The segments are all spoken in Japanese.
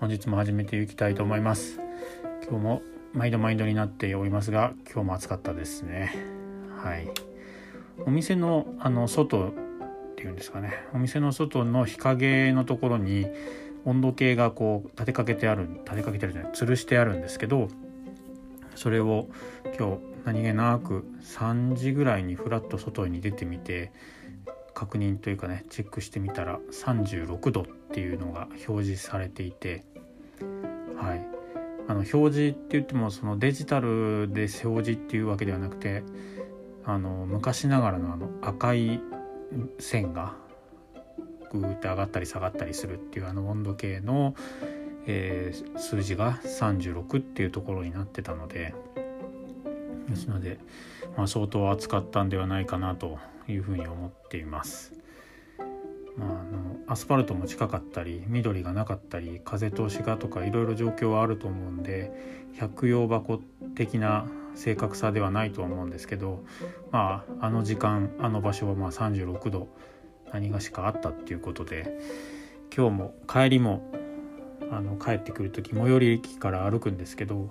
本日も始めていきたいと思います。今日も毎度毎度になっておりますが今日も暑かったですね。はい。お店のあの外っていうんですかね。お店の外の日陰のところに温度計がこう立てかけてある立てかけてるじゃない吊るしてあるんですけどそれを今日何気なく3時ぐらいにふらっと外に出てみて確認というかねチェックしてみたら36度っていうのが表示されていてはいあの表示って言ってもそのデジタルで表示っていうわけではなくてあの昔ながらのあの赤い線がグーって上がったり下がったりするっていうあの温度計の、えー、数字が36っていうところになってたのでですので、まあ、相当暑かったんではないかなというふうに思っています。まあ、あのアスファルトも近かったり緑がなかったり風通しがとかいろいろ状況はあると思うんで百葉箱的な正確さではないとは思うんですけどまああの時間あの場所はまあ36度何がしかあったっていうことで今日も帰りもあの帰ってくる時最寄り駅から歩くんですけど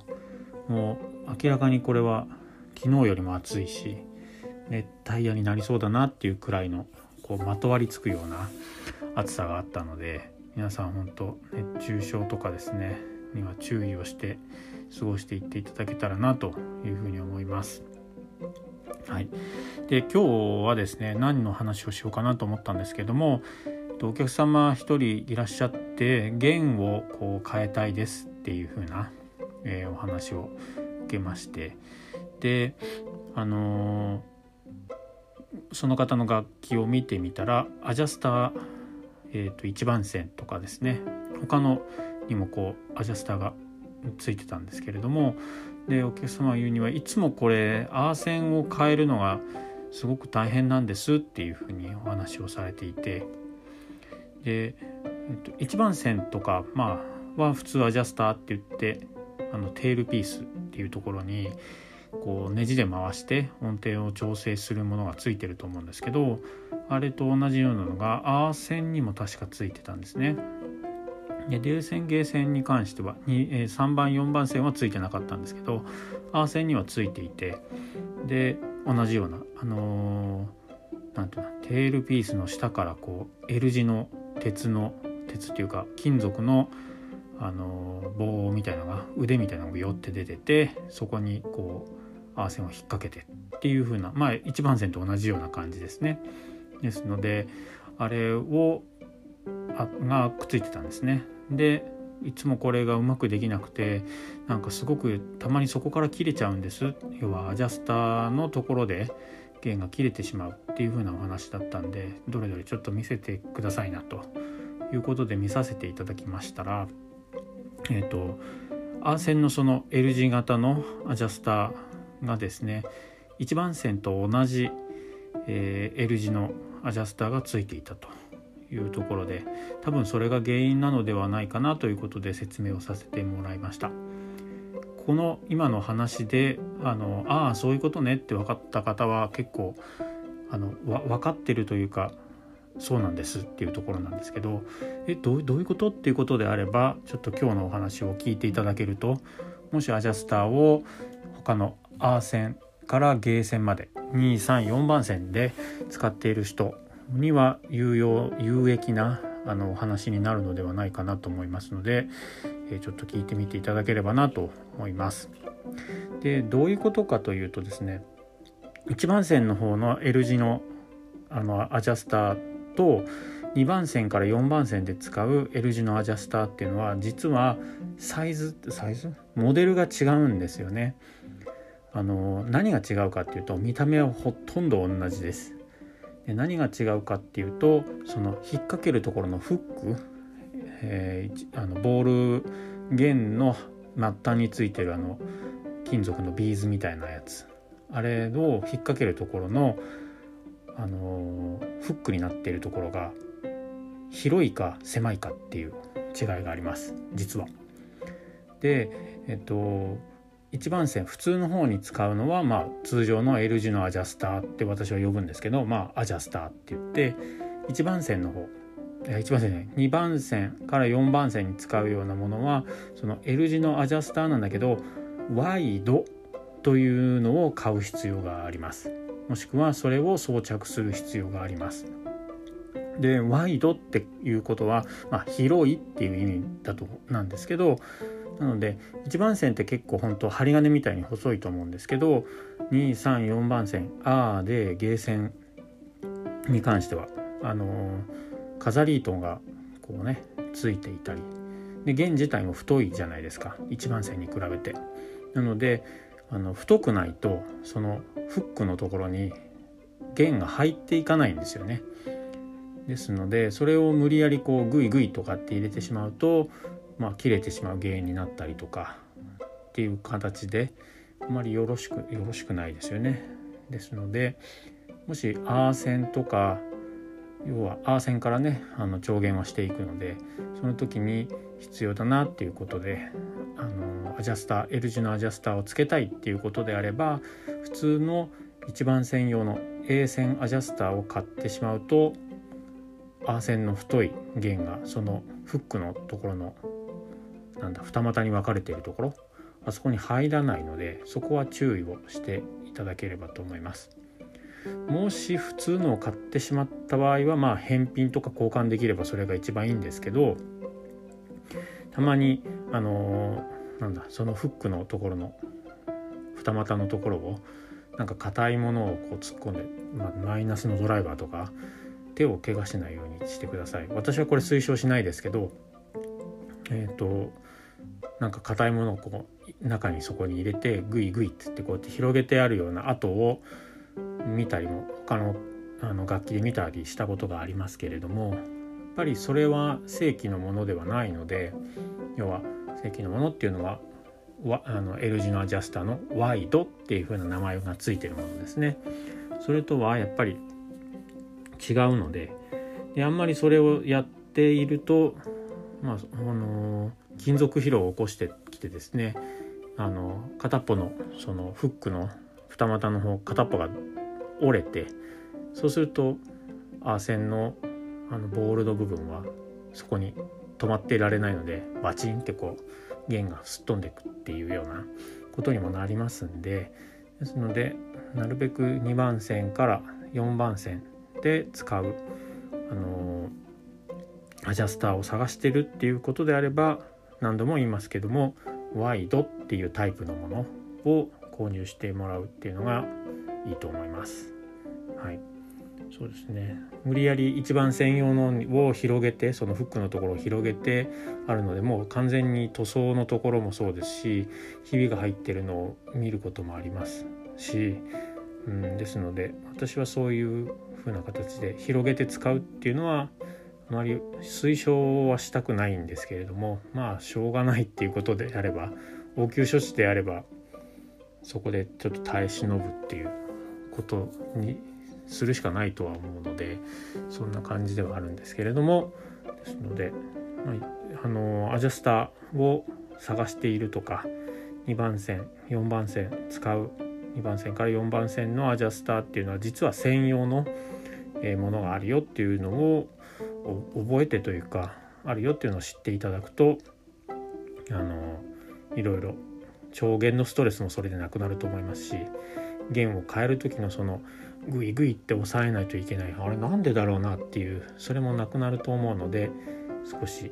もう明らかにこれは昨日よりも暑いし熱帯夜になりそうだなっていうくらいのこうまとわりつくような暑さがあったので皆さん本当熱中症とかですねには注意をして過ごしていっていただけたらなというふうに思います。はい、で今日はですね何の話をしようかなと思ったんですけどもお客様1人いらっしゃって弦をこう変えたいですっていう風な、えー、お話を受けましてであのー、その方の楽器を見てみたらアジャスター、えーと、1番線とかですね。他のにもこうアジャスターがついてたんですけれどもでお客様が言うにはいつもこれアーセンを変えるのがすごく大変なんですっていうふうにお話をされていて。で、えっと、1番線とか、まあ、は普通アジャスターって言ってあのテールピースっていうところにこうネジで回して音程を調整するものがついてると思うんですけどあれと同じようなのがアーセンにも確かついてたんですね。で冷線ゲー線に関しては、3番4番線はついてなかったんですけどアー線にはついていてで同じようなあのー、なんていうのテールピースの下からこう L 字の鉄の鉄っていうか金属のあの棒みたいなのが腕みたいなのが寄って出ててそこにこうアセンを引っ掛けてっていう風なまあ一番線と同じような感じですね。ですのであれをあがくっついてたんですね。でいつもこれがうまくできなくてなんかすごくたまにそこから切れちゃうんです要はアジャスターのところで弦が切れてしまうっていう風なお話だったんでどれどれちょっと見せてくださいなということで見させていただきましたらえっ、ー、とアーセンのその L 字型のアジャスターがですね1番線と同じ、えー、L 字のアジャスターがついていたというところで多分それが原因なのではないかなということで説明をさせてもらいました。この今の話であのああそういうことねって分かった方は結構あの分かってるというかそうなんですっていうところなんですけどえどどういうことっていうことであればちょっと今日のお話を聞いていただけるともしアジャスターを他のアー線からゲー線まで234番線で使っている人には有用有益なあのお話になるのではないかなと思いますので、えちょっと聞いてみていただければなと思います。でどういうことかというとですね1番線の方の L 字のあのアジャスターと2番線から4番線で使う L 字のアジャスターっていうのは実はサイズサイズ？モデルが違うんですよね。あの何が違うかっていうと見た目はほとんど同じです。で何が違うかっていうとその引っ掛けるところのフック、えー、あのボール弦の末端についてるあの金属のビーズみたいなやつあれを引っ掛けるところのあのフックになっているところが広いか狭いかっていう違いがあります実は。でえっと一番線普通の方に使うのは、まあ、通常の L 字のアジャスターって私は呼ぶんですけど、まあ、アジャスターって言って一番線の方1番線じゃない2番線から4番線に使うようなものはその L 字のアジャスターなんだけどワイドというのを買う必要があります。もしくはそれを装着する必要があります。でワイドっていうことは、まあ、広いっていう意味だとなんですけどなので1番線って結構本当針金みたいに細いと思うんですけど234番線「あー」でゲー線に関してはあのー、飾り糸がこうねついていたりで弦自体も太いじゃないですか1番線に比べて。なのであの太くないとそのフックのところに弦が入っていかないんですよね。ですのでそれを無理やりこうグイグイとかって入れてしまうと、まあ、切れてしまう原因になったりとかっていう形であまりよろしくよろしくないですよね。ですのでもしアーセンとか要はアーセンからねあの調弦はしていくのでその時に必要だなっていうことであのアジャスター L 字のアジャスターをつけたいっていうことであれば普通の一番線用の A 線アジャスターを買ってしまうとアーセンの太い弦がそのフックのところのなんだ二股に分かれているところあそこに入らないのでそこは注意をしていただければと思います。もし普通のを買ってしまった場合はまあ返品とか交換できればそれが一番いいんですけどたまにあのー、なんだそのフックのところの二股のところをなんか硬いものをこう突っ込んで、まあ、マイナスのドライバーとか手を怪我しないようにしてください私はこれ推奨しないですけどえっ、ー、となんか硬いものをこう中にそこに入れてグイグイってってこうやって広げてあるような跡を見たりも他のあの楽器で見たりしたことがありますけれどもやっぱりそれは正規のものではないので要は正規のものっていうのはあの L 字のアジャスターのワイドっていう風な名前がついてるものですね。それとはやっぱり違うのでであんまりそれをやっていると、まああの金属疲労を起こしてきてですねあの片っぽのそのフックの二股の方片っぽが折れてそうするとアーセンのあのボールの部分はそこに止まっていられないのでバチンってこう弦がすっ飛んでいくっていうようなことにもなりますんでですのでなるべく2番線から4番線で使う、あのアジャスターを探してるっていうことであれば何度も言いますけどもワイドっていうタイプのものを購入してもらうっていうのがいいと思います。はい、そうですね無理やり一番専用のを広げてそのフックのところを広げてあるのでもう完全に塗装のところもそうですしひびが入ってるのを見ることもありますし、うん、ですので私はそういう風な形で広げて使うっていうのはあまり推奨はしたくないんですけれどもまあしょうがないっていうことであれば応急処置であればそこでちょっと耐え忍ぶっていうことにするしかないとは思うのでそんな感じではあるんですけれどもですので、まあ、あのアジャスターを探しているとか2番線4番線使う2番線から4番線のアジャスターっていうのは実は専用のものがあるよっていうのを覚えてというかあるよっていうのを知っていただくとあのいろいろ超弦のストレスもそれでなくなると思いますし弦を変える時のそのグイグイって押さえないといけないあれなんでだろうなっていうそれもなくなると思うので少し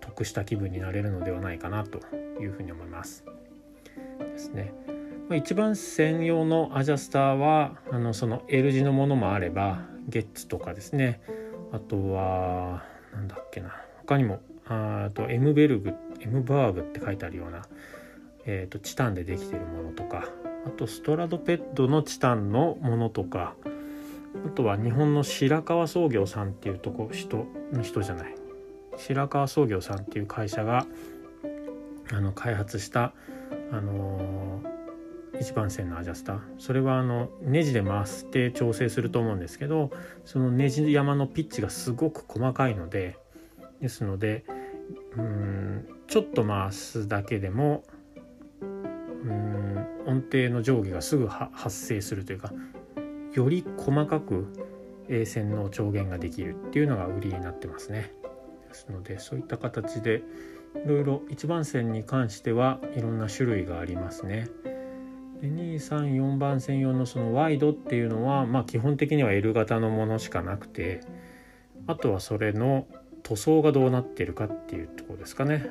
得した気分になれるのではないかなというふうに思います。ですね。一番専用のアジャスターはあのその L 字のものもあればゲッツとかですねあとは何だっけな。他にもあと M ベルグ M バーグって書いてあるようなえーと、チタンでできてるものとかあとストラドペッドのチタンのものとかあとは日本の白川創業さんっていうとこ人の人じゃない。白川創業さんっていう会社があの開発したあの一番線のアジャスターそれはあのネジで回して調整すると思うんですけどそのネジ山のピッチがすごく細かいのでですのでうんちょっと回すだけでもうん音程の上下がすぐ発生するというかより細かく A 線の調弦ができるっていうのが売りになってますね。ですのでそういった形でいろいろ1番線に関してはいろんな種類がありますね。で234番線用のそのワイドっていうのはまあ基本的には L 型のものしかなくてあとはそれの塗装がどうなってるかっていうとこですかね。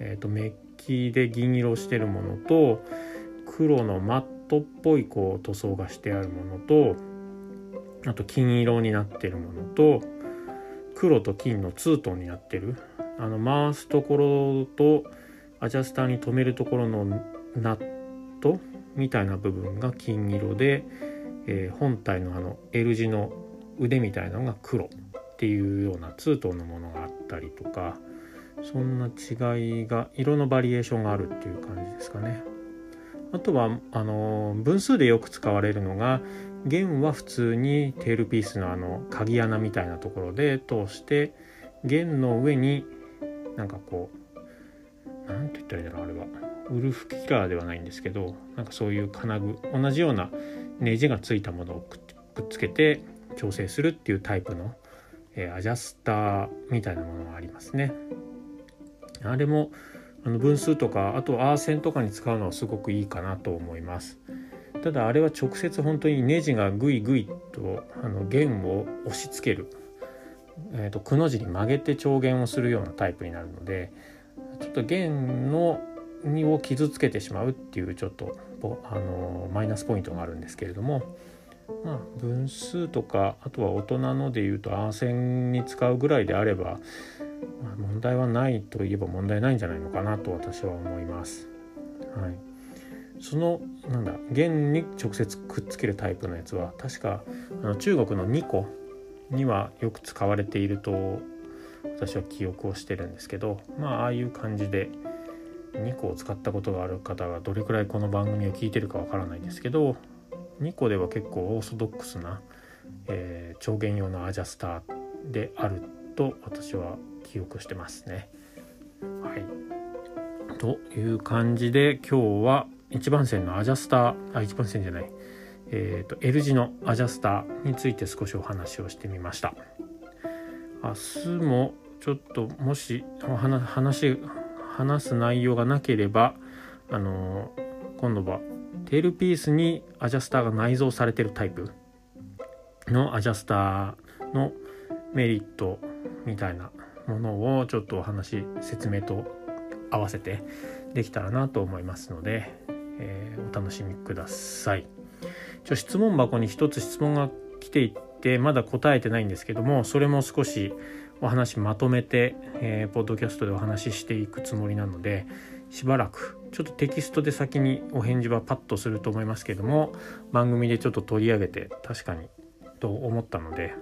えーと、メッキで銀色してるものと黒のマットっぽいこう塗装がしてあるものとあと金色になってるものと黒と金のツートンになってるあの回すところとアジャスターに留めるところのナットみたいな部分が金色で、えー、本体のあの L 字の腕みたいなのが黒っていうようなツートンのものがあったりとかそんな違いが色のバリエーションがあるっていう感じですかね。あとはあの分数でよく使われるのが弦は普通にテールピースのあの鍵穴みたいなところで通して弦の上になんかこう何て言ったらいいんだろうあれはウルフキラーではないんですけどなんかそういう金具同じようなネジがついたものをくっつけて調整するっていうタイプの、えー、アジャスターみたいなものがありますね。あれもあの分数とかあとアーセンとかに使うのはすごくいいかなと思います。ただあれは直接本当にネジがグイグイとあの弦を押し付ける、えーと、くの字に曲げて調弦をするようなタイプになるのでちょっと弦のを傷つけてしまうっていうちょっとあのマイナスポイントがあるんですけれどもまあ分数とかあとは大人のでいうとアーセンに使うぐらいであれば、まあ、問題はないといえば問題ないんじゃないのかなと私は思います。はい、そのなんだ弦に直接くっつけるタイプのやつは確かあの中国の2個にはよく使われていると私は記憶をしてるんですけどまあああいう感じで2個を使ったことがある方がどれくらいこの番組を聞いてるかわからないんですけど2個では結構オーソドックスな、えー、調弦用のアジャスターであると私は記憶してますね。はい、という感じで今日は1番線のアジャスターあ1番線じゃない、えーと、L 字のアジャスターについて少しお話をしてみました。明日もちょっともし話話す内容がなければあの今度はテールピースにアジャスターが内蔵されてるタイプのアジャスターのメリットみたいなものをちょっとお話説明と合わせてできたらなと思いますので、えー、お楽しみください。一応質問箱に一つ質問が来ていてまだ答えてないんですけどもそれも少しお話まとめて、えー、ポッドキャストでお話ししていくつもりなのでしばらくちょっとテキストで先にお返事はパッとすると思いますけども番組でちょっと取り上げて確かにと思ったので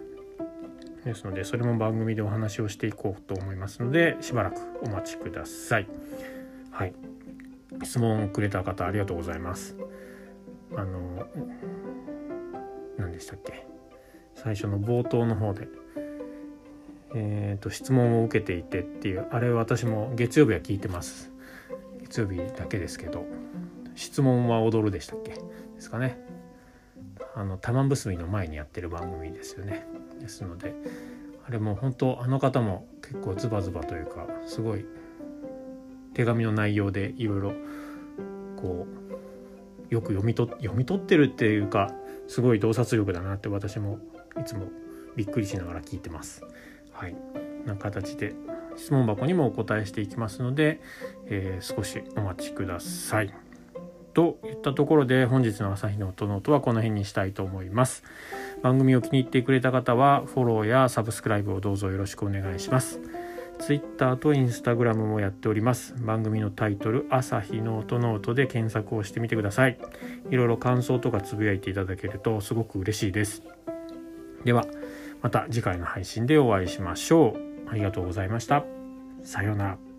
ですのでそれも番組でお話をしていこうと思いますのでしばらくお待ちください。はい質問をくれた方ありがとうございます。あの何でしたっけ？最初の冒頭の方でえーと、質問を受けていてっていうあれ私も月曜日は聞いてます。月曜日だけですけど質問は踊るでしたっけ？ですかね。あの玉結びの前にやってる番組ですよね。ですのであれも本当あの方も結構ズバズバというかすごい手紙の内容でいろいろこうよく読み取読み取ってるっていうかすごい洞察力だなって私もいつもびっくりしながら聞いてます。はい、な形で質問箱にもお答えしていきますので、えー、少しお待ちください。といったところで本日の朝日の音の音はこの辺にしたいと思います。番組を気に入ってくれた方はフォローやサブスクライブをどうぞよろしくお願いします。Twitter と Instagram もやっております。番組のタイトル、朝日の音の音で検索をしてみてください。いろいろ感想とかつぶやいていただけるとすごく嬉しいです。では、また次回の配信でお会いしましょう。ありがとうございました。さようなら。